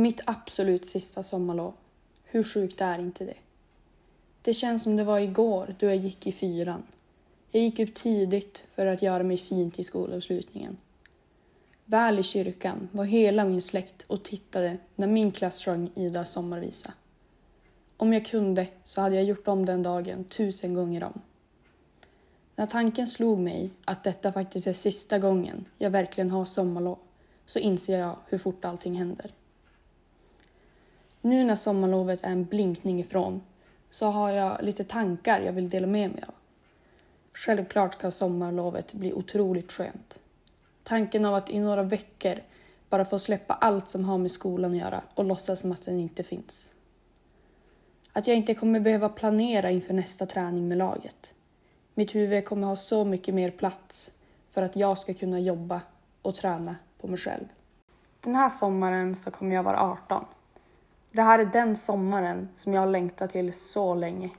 Mitt absolut sista sommarlov. Hur sjukt är inte det? Det känns som det var igår då jag gick i fyran. Jag gick upp tidigt för att göra mig fin till skolavslutningen. Väl i kyrkan var hela min släkt och tittade när min klass sjöng Idas sommarvisa. Om jag kunde så hade jag gjort om den dagen tusen gånger om. När tanken slog mig att detta faktiskt är sista gången jag verkligen har sommarlov så inser jag hur fort allting händer. Nu när sommarlovet är en blinkning ifrån så har jag lite tankar jag vill dela med mig av. Självklart ska sommarlovet bli otroligt skönt. Tanken av att i några veckor bara få släppa allt som har med skolan att göra och låtsas som att den inte finns. Att jag inte kommer behöva planera inför nästa träning med laget. Mitt huvud kommer ha så mycket mer plats för att jag ska kunna jobba och träna på mig själv. Den här sommaren så kommer jag vara 18. Det här är den sommaren som jag har längtat till så länge.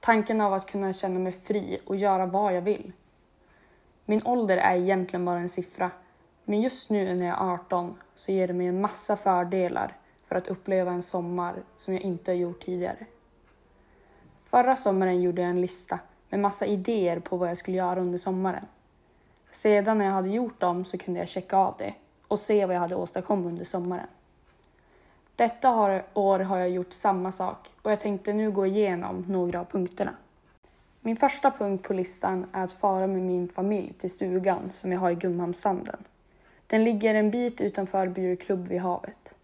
Tanken av att kunna känna mig fri och göra vad jag vill. Min ålder är egentligen bara en siffra, men just nu när jag är 18 så ger det mig en massa fördelar för att uppleva en sommar som jag inte har gjort tidigare. Förra sommaren gjorde jag en lista med massa idéer på vad jag skulle göra under sommaren. Sedan när jag hade gjort dem så kunde jag checka av det och se vad jag hade åstadkommit under sommaren. Detta år har jag gjort samma sak och jag tänkte nu gå igenom några av punkterna. Min första punkt på listan är att fara med min familj till stugan som jag har i Gumhamnsanden. Den ligger en bit utanför Bjurklubb vid havet.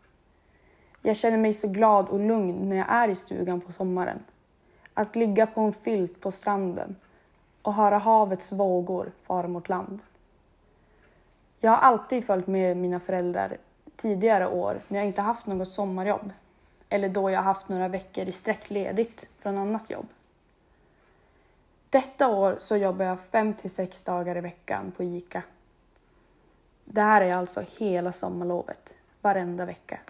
Jag känner mig så glad och lugn när jag är i stugan på sommaren. Att ligga på en filt på stranden och höra havets vågor fara mot land. Jag har alltid följt med mina föräldrar tidigare år när jag inte haft något sommarjobb eller då jag haft några veckor i sträck ledigt från annat jobb. Detta år så jobbar jag fem till sex dagar i veckan på ICA. Det här är alltså hela sommarlovet, varenda vecka.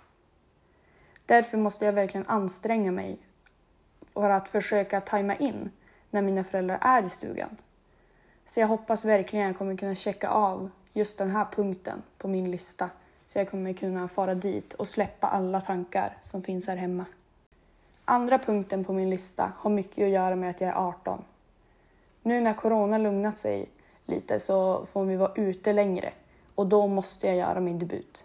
Därför måste jag verkligen anstränga mig för att försöka tajma in när mina föräldrar är i stugan. Så jag hoppas verkligen jag kommer kunna checka av just den här punkten på min lista så jag kommer kunna fara dit och släppa alla tankar som finns här hemma. Andra punkten på min lista har mycket att göra med att jag är 18. Nu när corona lugnat sig lite så får vi vara ute längre och då måste jag göra min debut.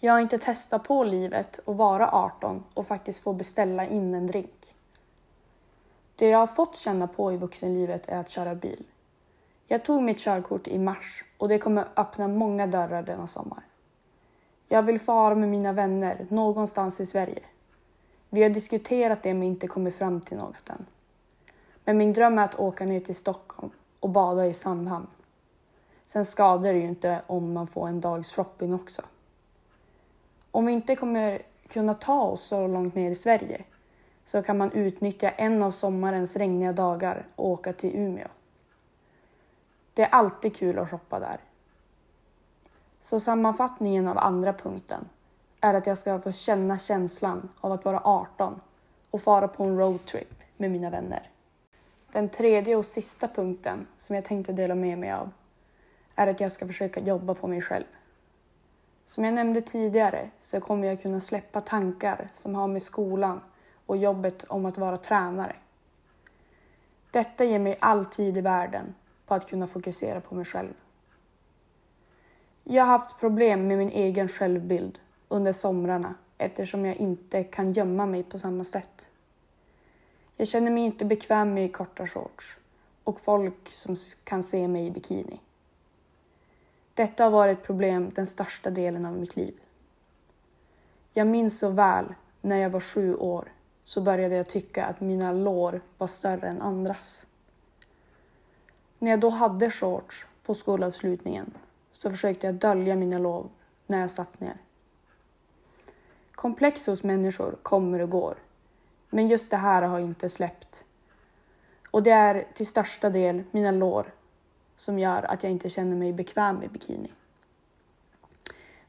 Jag har inte testat på livet att vara 18 och faktiskt få beställa in en drink. Det jag har fått känna på i vuxenlivet är att köra bil. Jag tog mitt körkort i mars och det kommer öppna många dörrar denna sommar. Jag vill fara med mina vänner någonstans i Sverige. Vi har diskuterat det men inte kommit fram till något än. Men min dröm är att åka ner till Stockholm och bada i Sandhamn. Sen skadar det ju inte om man får en dags shopping också. Om vi inte kommer kunna ta oss så långt ner i Sverige så kan man utnyttja en av sommarens regniga dagar och åka till Umeå. Det är alltid kul att shoppa där. Så sammanfattningen av andra punkten är att jag ska få känna känslan av att vara 18 och fara på en roadtrip med mina vänner. Den tredje och sista punkten som jag tänkte dela med mig av är att jag ska försöka jobba på mig själv. Som jag nämnde tidigare så kommer jag kunna släppa tankar som har med skolan och jobbet om att vara tränare. Detta ger mig all tid i världen på att kunna fokusera på mig själv. Jag har haft problem med min egen självbild under somrarna eftersom jag inte kan gömma mig på samma sätt. Jag känner mig inte bekväm med korta shorts och folk som kan se mig i bikini. Detta har varit ett problem den största delen av mitt liv. Jag minns så väl när jag var sju år så började jag tycka att mina lår var större än andras. När jag då hade shorts på skolavslutningen så försökte jag dölja mina lov när jag satt ner. Komplex hos människor kommer och går, men just det här har inte släppt. Och det är till största del mina lår som gör att jag inte känner mig bekväm i bikini.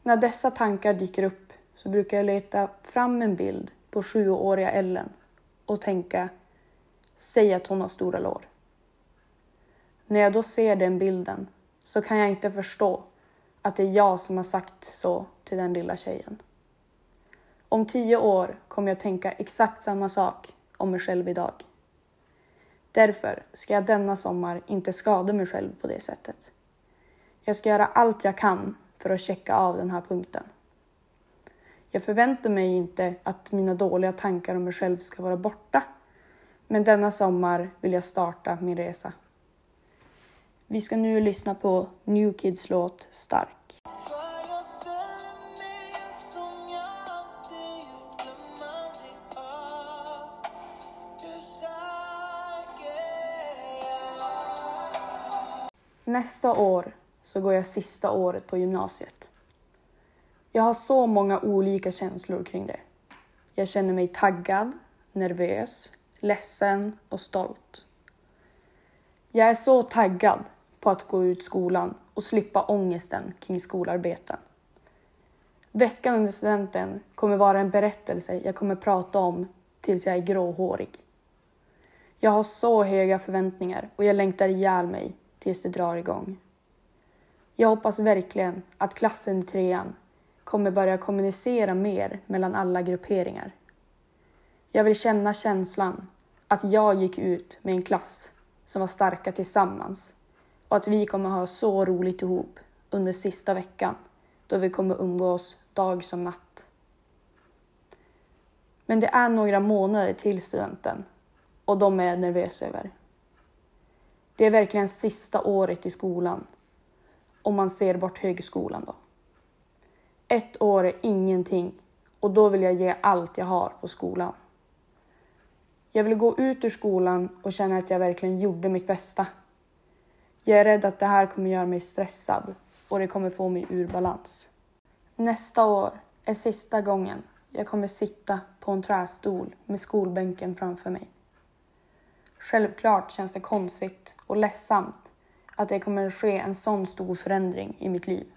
När dessa tankar dyker upp så brukar jag leta fram en bild på sjuåriga Ellen och tänka, säg att hon har stora lår. När jag då ser den bilden så kan jag inte förstå att det är jag som har sagt så till den lilla tjejen. Om tio år kommer jag tänka exakt samma sak om mig själv idag. Därför ska jag denna sommar inte skada mig själv på det sättet. Jag ska göra allt jag kan för att checka av den här punkten. Jag förväntar mig inte att mina dåliga tankar om mig själv ska vara borta. Men denna sommar vill jag starta min resa. Vi ska nu lyssna på New Kids låt Stark. Nästa år så går jag sista året på gymnasiet. Jag har så många olika känslor kring det. Jag känner mig taggad, nervös, ledsen och stolt. Jag är så taggad på att gå ut skolan och slippa ångesten kring skolarbeten. Veckan under studenten kommer vara en berättelse jag kommer prata om tills jag är gråhårig. Jag har så höga förväntningar och jag längtar ihjäl mig tills det drar igång. Jag hoppas verkligen att klassen i trean kommer börja kommunicera mer mellan alla grupperingar. Jag vill känna känslan att jag gick ut med en klass som var starka tillsammans och att vi kommer ha så roligt ihop under sista veckan då vi kommer umgås dag som natt. Men det är några månader till studenten och de är jag nervös över. Det är verkligen sista året i skolan om man ser bort högskolan då. Ett år är ingenting och då vill jag ge allt jag har på skolan. Jag vill gå ut ur skolan och känna att jag verkligen gjorde mitt bästa. Jag är rädd att det här kommer göra mig stressad och det kommer få mig ur balans. Nästa år är sista gången jag kommer sitta på en trästol med skolbänken framför mig. Självklart känns det konstigt och ledsamt att det kommer ske en sån stor förändring i mitt liv.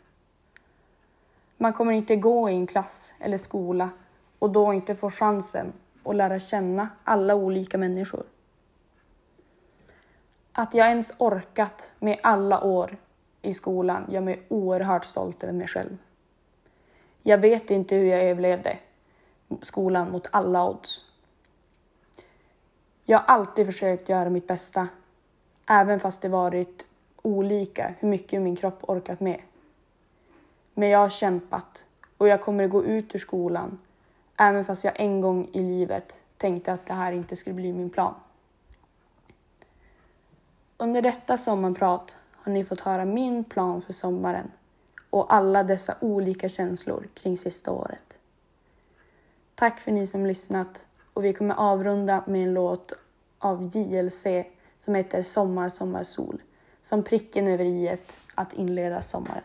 Man kommer inte gå i en klass eller skola och då inte få chansen att lära känna alla olika människor. Att jag ens orkat med alla år i skolan gör mig oerhört stolt över mig själv. Jag vet inte hur jag överlevde skolan mot alla odds. Jag har alltid försökt göra mitt bästa, även fast det varit olika hur mycket min kropp orkat med. Men jag har kämpat och jag kommer att gå ut ur skolan även fast jag en gång i livet tänkte att det här inte skulle bli min plan. Under detta sommarprat har ni fått höra min plan för sommaren och alla dessa olika känslor kring sista året. Tack för ni som lyssnat och vi kommer avrunda med en låt av JLC som heter Sommar, sommar, sol som pricken över i att inleda sommaren.